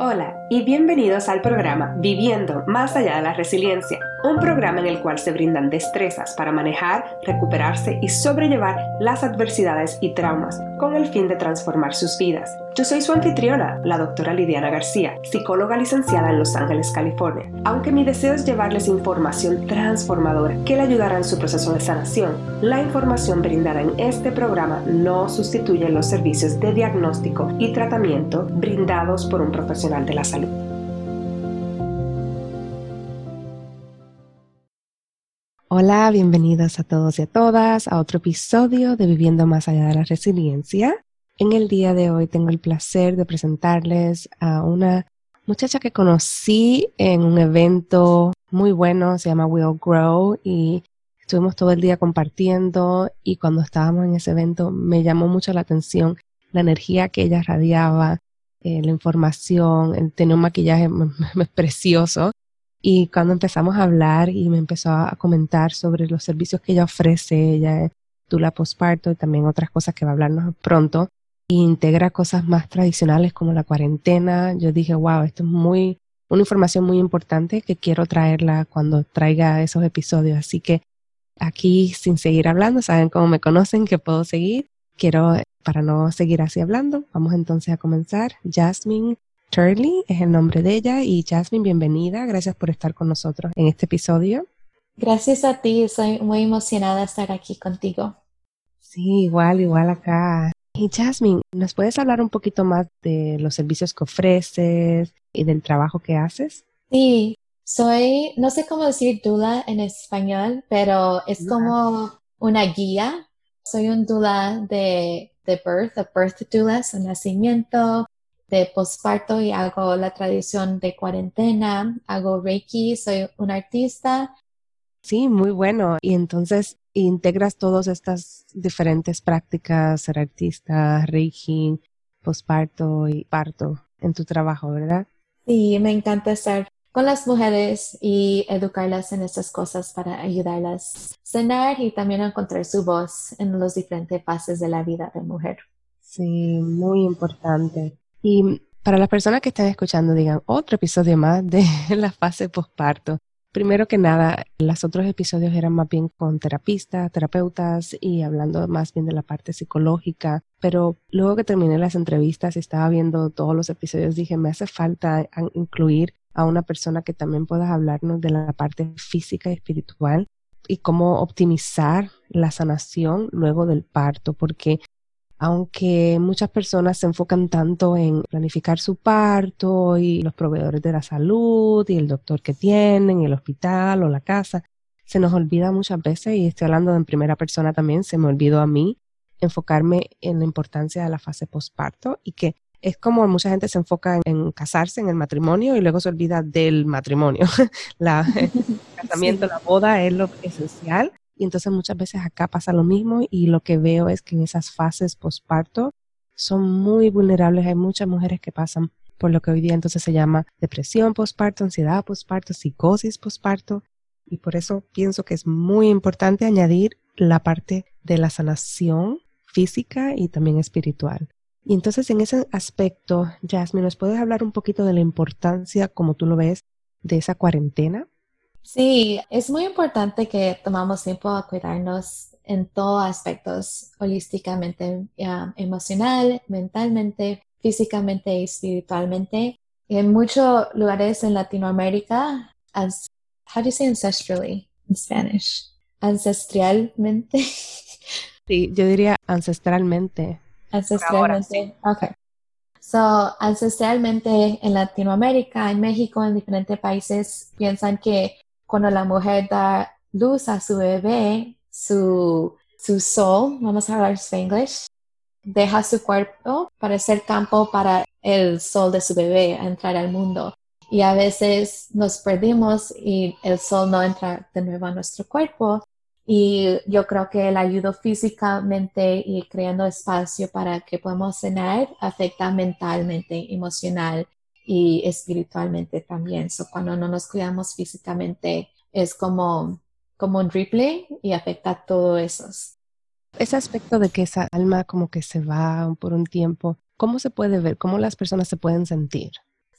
Hola y bienvenidos al programa Viviendo más allá de la resiliencia, un programa en el cual se brindan destrezas para manejar, recuperarse y sobrellevar las adversidades y traumas con el fin de transformar sus vidas. Yo soy su anfitriona, la doctora Lidiana García, psicóloga licenciada en Los Ángeles, California. Aunque mi deseo es llevarles información transformadora que le ayudará en su proceso de sanación, la información brindada en este programa no sustituye los servicios de diagnóstico y tratamiento brindados por un profesional de la salud. Hola, bienvenidos a todos y a todas a otro episodio de Viviendo más allá de la resiliencia. En el día de hoy tengo el placer de presentarles a una muchacha que conocí en un evento muy bueno, se llama Will Grow y estuvimos todo el día compartiendo y cuando estábamos en ese evento me llamó mucho la atención la energía que ella radiaba, eh, la información, tenía un maquillaje precioso y cuando empezamos a hablar y me empezó a comentar sobre los servicios que ella ofrece, ella es la postparto y también otras cosas que va a hablarnos pronto, integra cosas más tradicionales como la cuarentena. Yo dije, wow, esto es muy, una información muy importante que quiero traerla cuando traiga esos episodios. Así que aquí, sin seguir hablando, saben cómo me conocen, que puedo seguir. Quiero, para no seguir así hablando, vamos entonces a comenzar. Jasmine Turley es el nombre de ella y Jasmine, bienvenida. Gracias por estar con nosotros en este episodio. Gracias a ti, soy muy emocionada de estar aquí contigo. Sí, igual, igual acá. Y Jasmine, ¿nos puedes hablar un poquito más de los servicios que ofreces y del trabajo que haces? Sí, soy, no sé cómo decir dula en español, pero es como una guía. Soy un dula de, de birth, a birth doula, un nacimiento, de posparto y hago la tradición de cuarentena, hago Reiki, soy un artista. Sí, muy bueno. Y entonces integras todas estas diferentes prácticas, ser artista, Reiki, posparto y parto en tu trabajo, ¿verdad? Sí, me encanta estar con las mujeres y educarlas en estas cosas para ayudarlas a cenar y también a encontrar su voz en los diferentes fases de la vida de mujer. Sí, muy importante. Y para las personas que están escuchando, digan otro episodio más de la fase posparto. Primero que nada, los otros episodios eran más bien con terapistas, terapeutas y hablando más bien de la parte psicológica. Pero luego que terminé las entrevistas y estaba viendo todos los episodios, dije, me hace falta incluir a una persona que también pueda hablarnos de la parte física y espiritual y cómo optimizar la sanación luego del parto, porque aunque muchas personas se enfocan tanto en planificar su parto y los proveedores de la salud y el doctor que tienen, el hospital o la casa, se nos olvida muchas veces, y estoy hablando en primera persona también, se me olvidó a mí enfocarme en la importancia de la fase postparto y que es como mucha gente se enfoca en, casarse, en el matrimonio y luego se olvida del matrimonio. la, el casamiento, la boda es lo esencial, y entonces muchas veces acá pasa lo mismo y lo que veo es que en esas fases posparto son muy vulnerables. Hay muchas mujeres que pasan por lo que hoy día entonces se llama depresión posparto, ansiedad posparto, psicosis posparto. Y por eso pienso que es muy importante añadir la parte de la sanación física y también espiritual. Y entonces en ese aspecto, Jasmine, ¿nos puedes hablar un poquito de la importancia, como tú lo ves, de esa cuarentena? Sí, es muy importante que tomamos tiempo a cuidarnos en todos aspectos, holísticamente, emocional, mentalmente, físicamente y espiritualmente. En muchos lugares en Latinoamérica, as, how do you say ancestrally in Spanish? Ancestralmente. Sí, yo diría ancestralmente. Ancestralmente. Okay. So, ancestralmente en Latinoamérica, en México, en diferentes países, piensan que cuando la mujer da luz a su bebé, su, su soul, vamos a hablar spanglish, deja su cuerpo para ser campo para el sol de su bebé a entrar al mundo. Y a veces nos perdimos y el sol no entra de nuevo a nuestro cuerpo. Y yo creo que el ayudo físicamente y creando espacio para que podamos cenar afecta mentalmente, emocional y espiritualmente también. So, cuando no nos cuidamos físicamente, es como, como un replay y afecta a todo eso. Ese aspecto de que esa alma como que se va por un tiempo, ¿cómo se puede ver? ¿Cómo las personas se pueden sentir?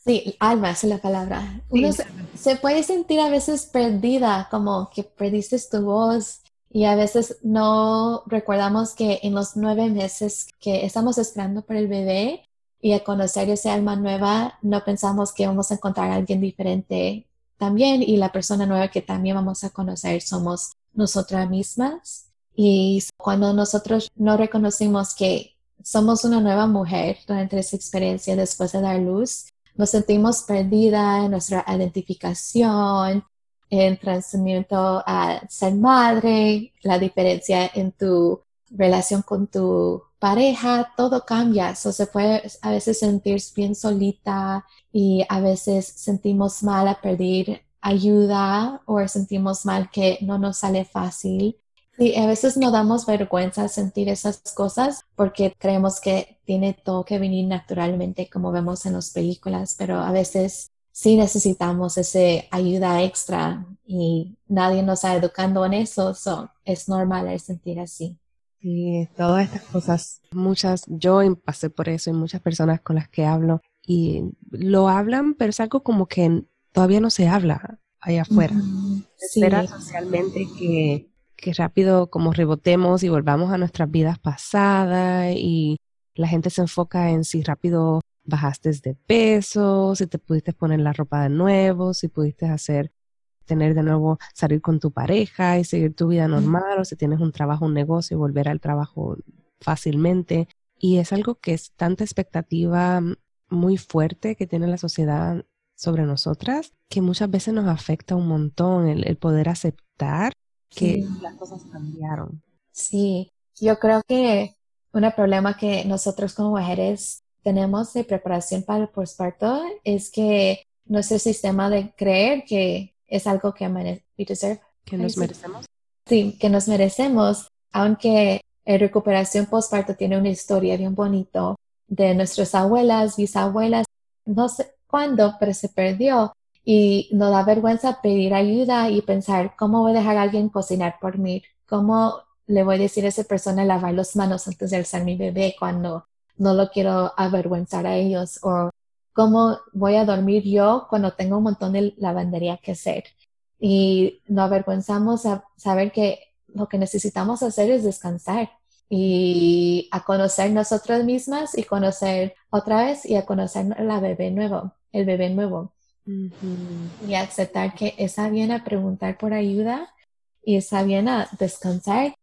Sí, alma es la palabra. Uno se, puede sentir a veces perdida, como que perdiste tu voz y a veces no recordamos que en los nueve meses que estamos esperando por el bebé y a conocer ese alma nueva, no pensamos que vamos a encontrar a alguien diferente también y la persona nueva que también vamos a conocer somos nosotras mismas. Y cuando nosotros no reconocimos que somos una nueva mujer durante esa experiencia después de dar luz, nos sentimos perdida en nuestra identificación, en transmiento a ser madre, la diferencia en tu relación con tu pareja, todo cambia. So, se puede a veces sentir bien solita y a veces sentimos mal a pedir ayuda o sentimos mal que no nos sale fácil. Sí, a veces nos damos vergüenza sentir esas cosas porque creemos que tiene todo que venir naturalmente como vemos en las películas, pero a veces sí necesitamos esa ayuda extra y nadie nos está educando en eso, so, es normal sentir así. Sí, todas estas cosas, muchas, yo pasé por eso y muchas personas con las que hablo y lo hablan, pero es algo como que todavía no se habla allá afuera. Se espera socialmente que que rápido como rebotemos y volvamos a nuestras vidas pasadas y la gente se enfoca en si rápido bajaste de peso, si te pudiste poner la ropa de nuevo, si pudiste hacer, tener de nuevo, salir con tu pareja y seguir tu vida normal, o si tienes un trabajo, un negocio y volver al trabajo fácilmente. Y es algo que es tanta expectativa muy fuerte que tiene la sociedad sobre nosotras que muchas veces nos afecta un montón el, el poder aceptar que las cosas cambiaron. Sí, yo creo que un problema que nosotros como mujeres tenemos de preparación para el postparto es que nuestro sistema de creer que es algo que, que nos merecemos. Sí, que nos merecemos, aunque la recuperación postparto tiene una historia bien bonito de nuestras abuelas, bisabuelas, no sé cuándo, pero se perdió y no da vergüenza pedir ayuda y pensar, ¿cómo voy a dejar a alguien cocinar por mí? ¿Cómo le voy a decir a esa persona lavar las manos antes de alzar mi bebé cuando no lo quiero avergüenzar a ellos? ¿O cómo voy a dormir yo cuando tengo un montón de lavandería que hacer? Y no avergüenzamos a saber que lo que necesitamos hacer es descansar y a conocer nosotras mismas y conocer otra vez y a conocer la bebé nuevo, el bebé nuevo. Y aceptar que está bien a preguntar por ayuda y está bien a descansar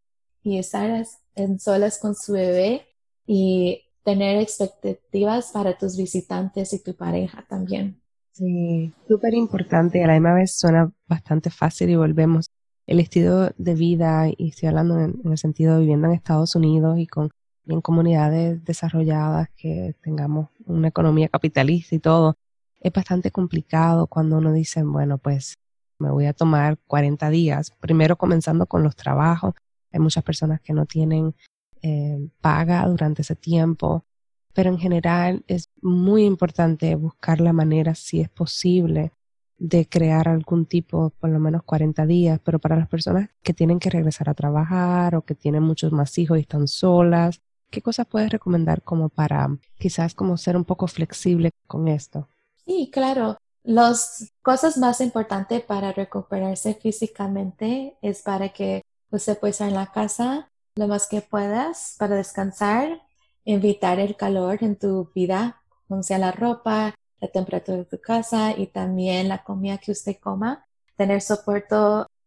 y estar en solas con su bebé y tener expectativas para tus visitantes y tu pareja también. Sí, súper importante. A la misma vez suena bastante fácil y volvemos. El estilo de vida, y estoy hablando en, el sentido de viviendo en Estados Unidos y con en comunidades desarrolladas que tengamos una economía capitalista y todo, es bastante complicado cuando uno dice, bueno, pues me voy a tomar 40 días, primero comenzando con los trabajos. Hay muchas personas que no tienen eh, paga durante ese tiempo, pero en general es muy importante buscar la manera, si es posible, de crear algún tipo, por lo menos 40 días, pero para las personas que tienen que regresar a trabajar o que tienen muchos más hijos y están solas, ¿qué cosas puedes recomendar como para quizás como ser un poco flexible con esto? Sí, claro. Las cosas más importantes para recuperarse físicamente es para que usted pueda estar en la casa lo más que puedas para descansar, evitar el calor en tu vida, con sea la ropa, la temperatura de tu casa y también la comida que usted coma, tener soporte,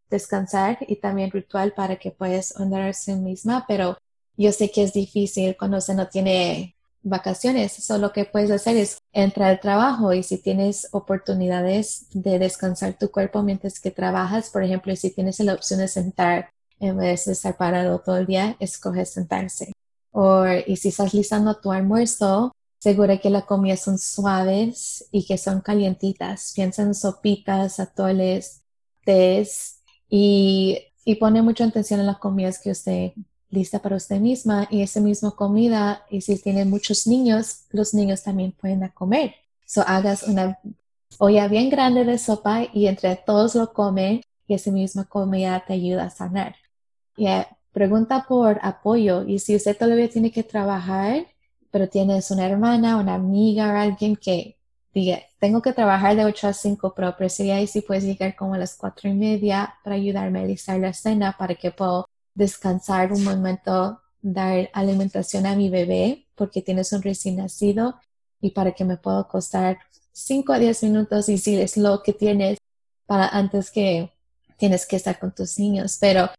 descansar y también ritual para que puedas honrarse misma, pero yo sé que es difícil cuando usted no tiene vacaciones. Solo lo que puedes hacer es entrar al trabajo y si tienes oportunidades de descansar tu cuerpo mientras que trabajas, por ejemplo, si tienes la opción de sentar en vez de estar parado todo el día, escoge sentarse. O, y si estás listando tu almuerzo, segura que las comidas son suaves y que son calientitas. Piensa en sopitas, atoles, tés y, y pone mucha atención en las comidas que usted lista para usted misma y esa misma comida, y si tiene muchos niños, los niños también pueden comer. So hagas una olla bien grande de sopa y entre todos lo comen y esa misma comida te ayuda a sanar. Y pregunta por apoyo y si usted todavía tiene que trabajar, pero tienes una hermana, una amiga o alguien que dije, tengo que trabajar de 8 a 5, pero preferiría si puedes llegar como a las 4 y media para ayudarme a listar la cena para que pueda descansar un momento, dar alimentación a mi bebé porque tienes un recién nacido y para que me pueda costar 5 a 10 minutos y si es lo que tienes para antes que tienes que estar con tus niños. Pero,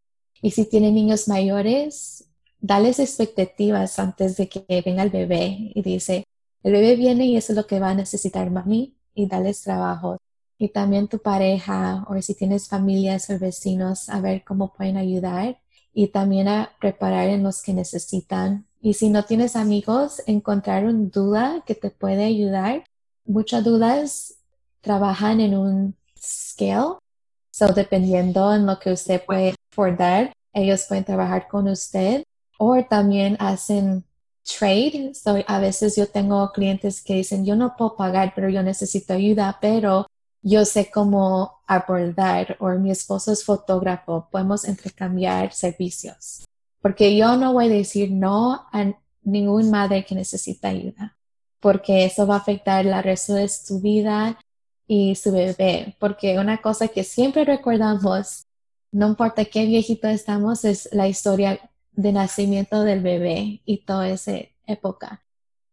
y si tienen niños mayores, dales expectativas antes de que venga el bebé y dice, el bebé viene y eso es lo que va a necesitar mami y dales trabajo. Y también tu pareja o si tienes familias o vecinos a ver cómo pueden ayudar y también a preparar en los que necesitan. Y si no tienes amigos, encontrar una duda que te puede ayudar. Muchas dudas trabajan en un scale. So, dependiendo en lo que usted puede afordar, ellos pueden trabajar con usted o también hacen trade. So, a veces yo tengo clientes que dicen, yo no puedo pagar, pero yo necesito ayuda, pero yo sé cómo abordar o mi esposo es fotógrafo, podemos intercambiar servicios. Porque yo no voy a decir no a ningún madre que necesita ayuda, porque eso va a afectar el resto de su vida y su bebé. Porque una cosa que siempre recordamos, no importa qué viejito estamos, es la historia de nacimiento del bebé y toda esa época.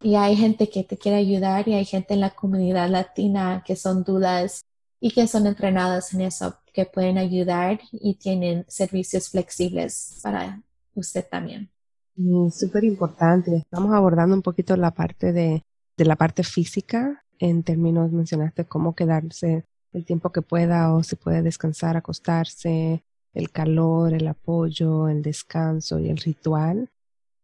Y hay gente que te quiere ayudar y hay gente en la comunidad latina que son dudas y que son entrenadas en eso, que pueden ayudar y tienen servicios flexibles para usted también. Mm, Súper importante. Estamos abordando un poquito la parte de, de la parte física en términos, mencionaste cómo quedarse el tiempo que pueda o si puede descansar, acostarse, el calor, el apoyo, el descanso y el ritual.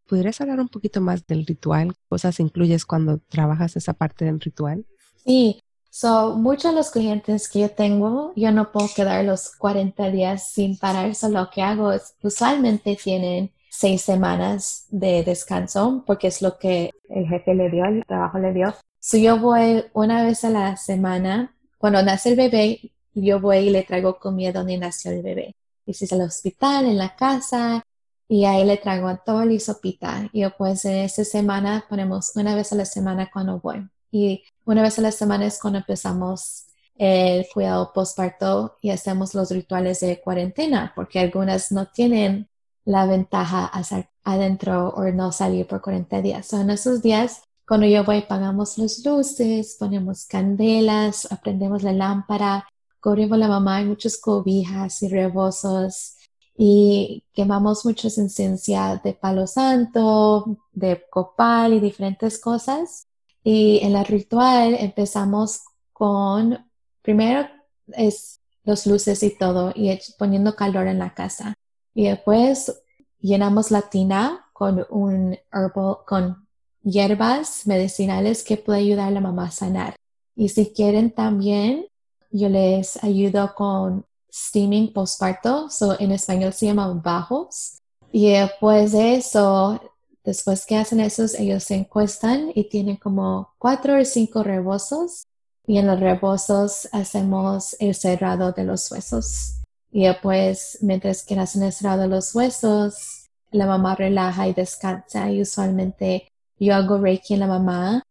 ¿Podrías hablar un poquito más del ritual? ¿Qué cosas incluyes cuando trabajas esa parte del ritual? Sí, so, muchos de los clientes que yo tengo, yo no puedo quedar los 40 días sin parar, so lo que hago es, usualmente tienen seis semanas de descanso, porque es lo que el jefe le dio, el trabajo le dio. So, yo voy una vez a la semana, cuando nace el bebé, yo voy y le traigo comida donde nació el bebé. Y es al hospital, en la casa, y ahí le traigo todo el sopita. Y pues en esta semana ponemos una vez a la semana cuando voy. Y una vez a la semana es cuando empezamos el cuidado postparto y hacemos los rituales de cuarentena, porque algunas no tienen la ventaja estar adentro o no salir por 40 días. Son esos días cuando yo voy, pagamos las luces, ponemos candelas, aprendemos la lámpara, cubrimos la mamá y muchas cobijas y rebosos y quemamos muchas esencias de palo santo, de copal y diferentes cosas. Y en la ritual empezamos con, primero es los luces y todo, y poniendo calor en la casa. Y después llenamos la tina con un herbal, con hierbas medicinales que puede ayudar a la mamá a sanar. Y si quieren también, yo les ayudo con steaming postparto, so en español se llama bajos. Y después de eso, después que hacen eso, ellos se encuestan y tienen como cuatro o cinco rebosos. Y en los rebosos hacemos el cerrado de los huesos. Y después, mientras que hacen el cerrado de los huesos, la mamá relaja y descansa. Y usualmente yo hago reiki en la mamá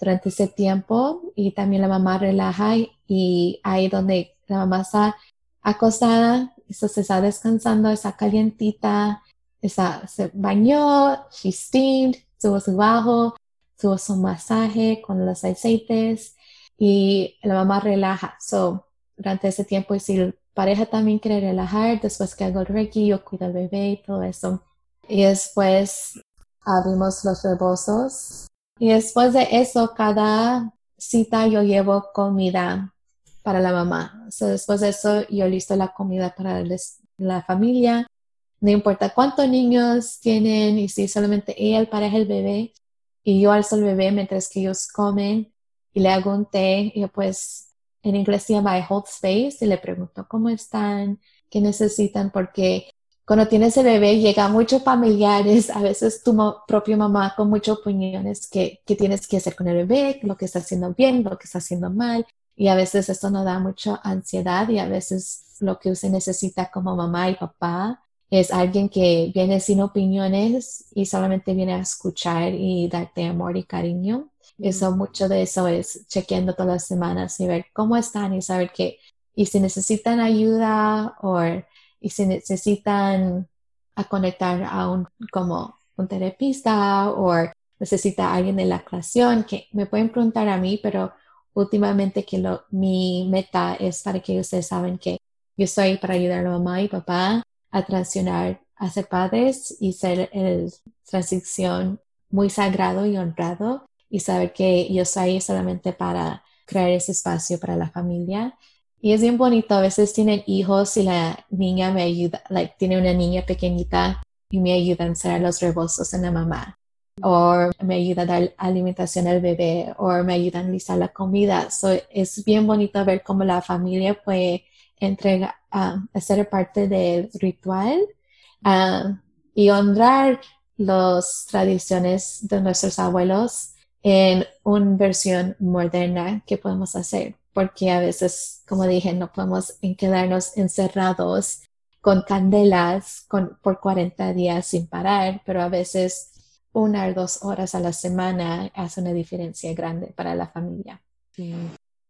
durante ese tiempo y también la mamá relaja y ahí donde la mamá está acostada, eso se está descansando, está calientita, está, se bañó, she steamed, tuvo su bajo, tuvo su masaje con los aceites y la mamá relaja. So, durante ese tiempo, y si la pareja también quiere relajar, después que hago el reiki, yo cuido al bebé y todo eso. Y después abrimos los rebosos. Y después de eso, cada cita yo llevo comida para la mamá. después de eso, yo listo la comida para la familia. No importa cuántos niños tienen y si solamente ella, el pareja, el bebé. Y yo alzo el bebé mientras que ellos comen y le hago un té. Y pues en inglés se llama I Hold Space y le pregunto cómo están, qué necesitan, porque cuando tienes el bebé llega muchos familiares, a veces tu propia mamá con muchas opiniones que, que tienes que hacer con el bebé, lo que está haciendo bien, lo que está haciendo mal. Y a veces esto nos da mucha ansiedad y a veces lo que usted necesita como mamá y papá es alguien que viene sin opiniones y solamente viene a escuchar y darte amor y cariño. Eso, mucho de eso es chequeando todas las semanas y ver cómo están y saber que, y si necesitan ayuda o, y si necesitan a conectar a un, como un terapista o necesita alguien de la creación, que me pueden preguntar a mí, pero últimamente que lo, mi meta es para que ustedes saben que yo estoy para ayudar a mamá y papá a transicionar a ser padres y ser el transición muy sagrado y honrado y saber que yo estoy solamente para crear ese espacio para la familia. Y es bien bonito, a veces tienen hijos y la niña me ayuda, like, tiene una niña pequeñita y me ayuda a encerrar los rebosos en la mamá o me ayuda a dar alimentación al bebé o me ayuda a listar la comida. So, es bien bonito ver cómo la familia puede entregar, a ser parte del ritual y honrar las tradiciones de nuestros abuelos en una versión moderna que podemos hacer, porque a veces, como dije, no podemos quedarnos encerrados con candelas por 40 días sin parar, pero a veces una o dos horas a la semana hace una diferencia grande para la familia. Sí.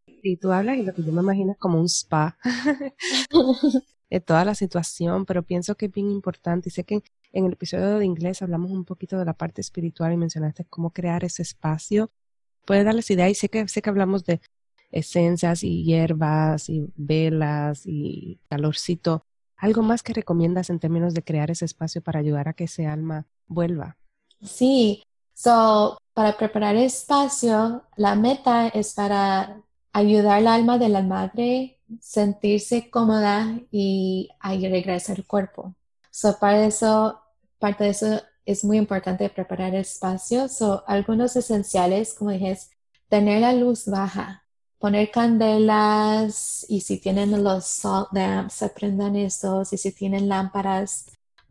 Y tú hablas y lo que yo me imagino es como un spa de toda la situación, pero pienso que es bien importante y sé que en el episodio de inglés hablamos un poquito de la parte espiritual y mencionaste cómo crear ese espacio. Puedes darles idea y sé que, sé que hablamos de esencias y hierbas y velas y calorcito. ¿Algo más que recomiendas en términos de crear ese espacio para ayudar a que ese alma vuelva? Sí, so, para preparar espacio, la meta es para ayudar al alma de la madre sentirse cómoda y a regresar al cuerpo. So, para eso, parte de eso es muy importante preparar espacio. So, algunos esenciales, como dije, tener la luz baja, poner candelas y si tienen los salt lamps, aprendan esos y si tienen lámparas,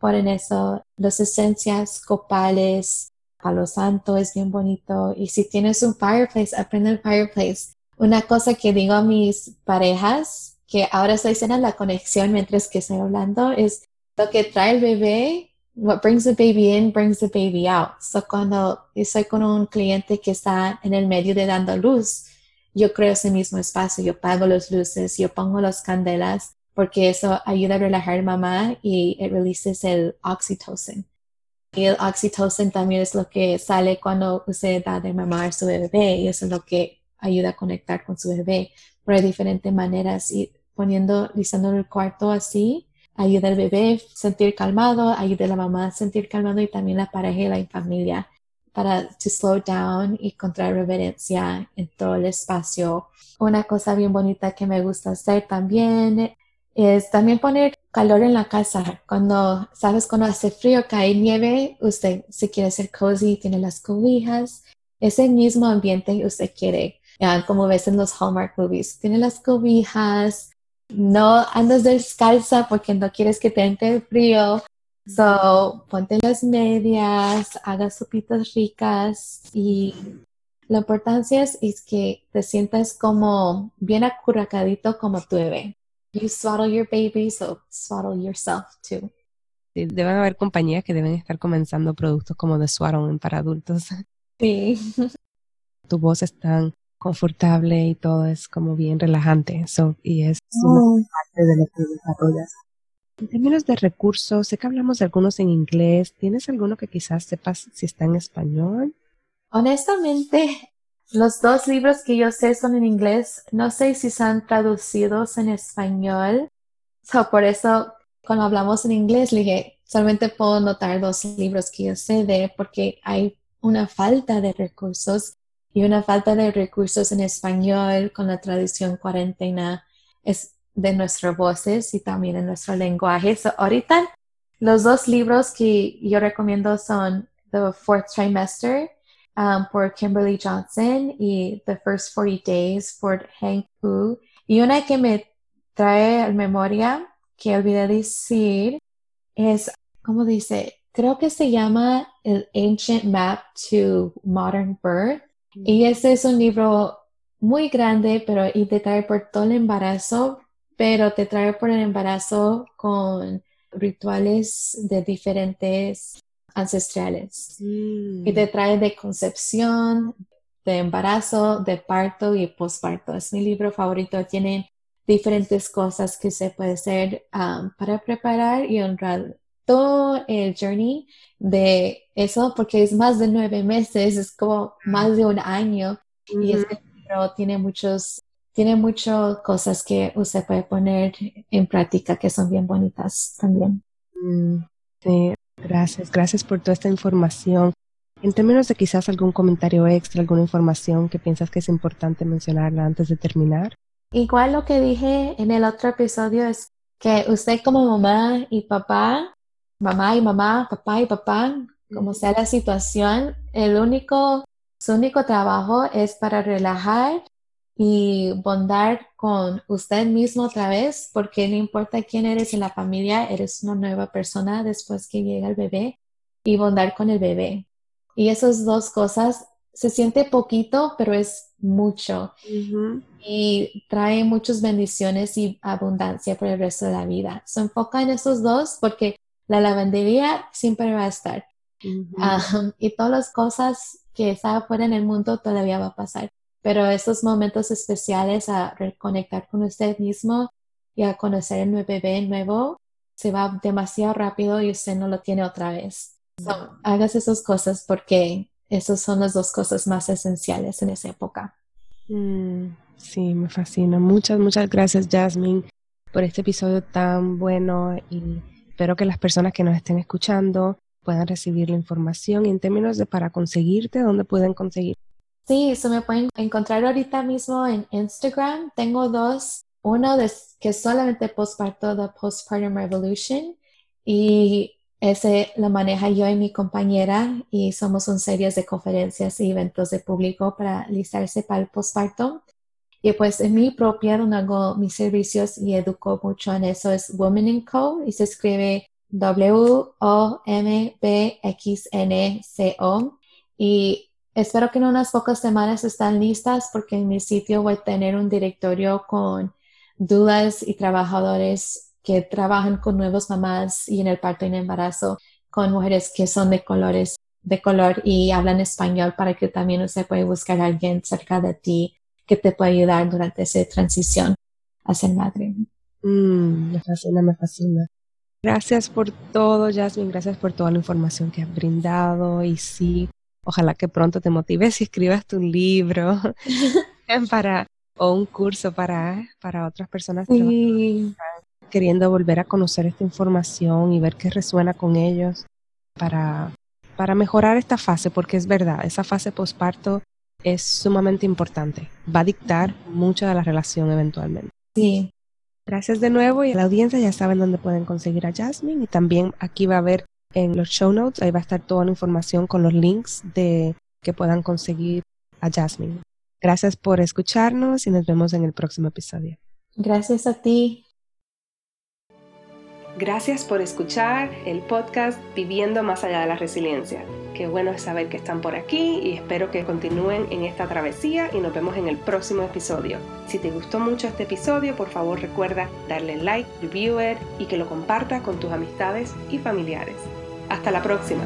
ponen eso, las esencias copales, palo santo es bien bonito. Y si tienes un fireplace, aprende el fireplace. Una cosa que digo a mis parejas, que ahora estoy haciendo la conexión mientras que estoy hablando, es lo que trae el bebé, what brings the baby in, brings the baby out. So cuando estoy con un cliente que está en el medio de dando luz, yo creo ese mismo espacio, yo pago las luces, yo pongo las candelas porque eso ayuda a relajar mamá y it releases el oxytocin. Y el oxytocin también es lo que sale cuando usted da de mamar a su bebé y eso es lo que ayuda a conectar con su bebé. Pero de diferentes maneras y poniendo, lisando el cuarto así, ayuda al bebé a sentir calmado, ayuda a la mamá a sentir calmado y también la pareja y la familia para to slow down y encontrar reverencia en todo el espacio. Una cosa bien bonita que me gusta hacer también es también poner calor en la casa. Cuando, sabes, cuando hace frío, cae nieve, usted se quiere hacer cozy, tiene las cobijas. Ese mismo ambiente usted quiere, como ves en los Hallmark movies. Tiene las cobijas, no andas descalza porque no quieres que te entre el frío. So, ponte las medias, haga sopitas ricas y la importancia es, es que te sientas como bien acurracadito como tu bebé you swaddle your baby, so swaddle yourself too. deben haber compañías que deben estar comenzando productos como de swaddling para adultos. Sí. Tu voz es tan confortable y todo es como bien relajante. So, y es una oh. parte de lo que desarrollas. En términos de recursos, sé que hablamos de algunos en inglés. ¿Tienes alguno que quizás sepas si está en español? Honestamente, los dos libros que yo sé son en inglés. No sé si están traducidos en español. So, por eso, cuando hablamos en inglés, le dije, solamente puedo notar dos libros que yo sé de, porque hay una falta de recursos y una falta de recursos en español con la tradición cuarentena es de nuestras voces y también en nuestro lenguaje. So, ahorita, los dos libros que yo recomiendo son The Fourth Trimester Um, por Kimberly Johnson y The First 40 Days por Hank Hu. Y una que me trae a memoria, que olvidé decir, es, ¿cómo dice? Creo que se llama El Ancient Map to Modern Birth. Y ese es un libro muy grande, pero y te trae por todo el embarazo, pero te trae por el embarazo con rituales de diferentes ancestrales y te mm. trae de concepción, de embarazo, de parto y posparto. Es mi libro favorito. Tiene diferentes cosas que se puede hacer um, para preparar y honrar todo el journey de eso, porque es más de nueve meses, es como más de un año. Y este libro tiene muchos, tiene muchas cosas que usted puede poner en práctica que son bien bonitas también. Mm, sí, gracias, gracias por toda esta información. En términos de quizás algún comentario extra, alguna información que piensas que es importante mencionarla antes de terminar. Igual lo que dije en el otro episodio es que usted como mamá y papá, mamá y mamá, papá y papá, como sea la situación, el único, su único trabajo es para relajar y bondar con usted mismo otra vez, porque no importa quién eres en la familia, eres una nueva persona después que llega el bebé y bondar con el bebé. Y esas dos cosas se siente poquito, pero es mucho. Y trae muchas bendiciones y abundancia por el resto de la vida. Se enfoca en esos dos porque la lavandería siempre va a estar. y todas las cosas que está afuera en el mundo todavía va a pasar. Pero esos momentos especiales a reconectar con usted mismo y a conocer el bebé nuevo se va demasiado rápido y usted no lo tiene otra vez. hagas esas cosas porque esas son las dos cosas más esenciales en esa época. Mm, sí, me fascina. Muchas, muchas gracias, Jasmine, por este episodio tan bueno y espero que las personas que nos estén escuchando puedan recibir la información y en términos de para conseguirte, ¿dónde pueden conseguir? Sí, eso me pueden encontrar ahorita mismo en Instagram. Tengo dos. Uno de, que es solamente postparto de Postpartum Revolution y ese lo maneja yo y mi compañera y somos un serie de conferencias y eventos de público para listarse para el postparto. Y pues en mi propia, donde hago mis servicios y educo mucho en eso, es Women Co. y se escribe W-O-M-B-X-N-C-O. Y espero que en unas pocas semanas estén listas porque en mi sitio voy a tener un directorio con dudas y trabajadores que trabajan con nuevas mamás y en el parto y en el embarazo con mujeres que son de colores de color y hablan español para que también usted pueda buscar a alguien cerca de ti que te pueda ayudar durante esa transición a ser madre. Mm, me fascina, me fascina. Gracias por todo, Jasmine. Gracias por toda la información que has brindado. Y sí, ojalá que pronto te motives y escribas tu libro para, o un curso para, para otras personas sí queriendo volver a conocer esta información y ver qué resuena con ellos para, para mejorar esta fase, porque es verdad, esa fase posparto es sumamente importante. Va a dictar mucho de la relación eventualmente. Sí. Gracias de nuevo y a la audiencia ya saben dónde pueden conseguir a Jasmine y también aquí va a haber en los show notes, ahí va a estar toda la información con los links de que puedan conseguir a Jasmine. Gracias por escucharnos y nos vemos en el próximo episodio. Gracias a ti. Gracias por escuchar el podcast Viviendo más allá de la resiliencia. Qué bueno es saber que están por aquí y espero que continúen en esta travesía y nos vemos en el próximo episodio. Si te gustó mucho este episodio, por favor recuerda darle like, review it y que lo compartas con tus amistades y familiares. Hasta la próxima.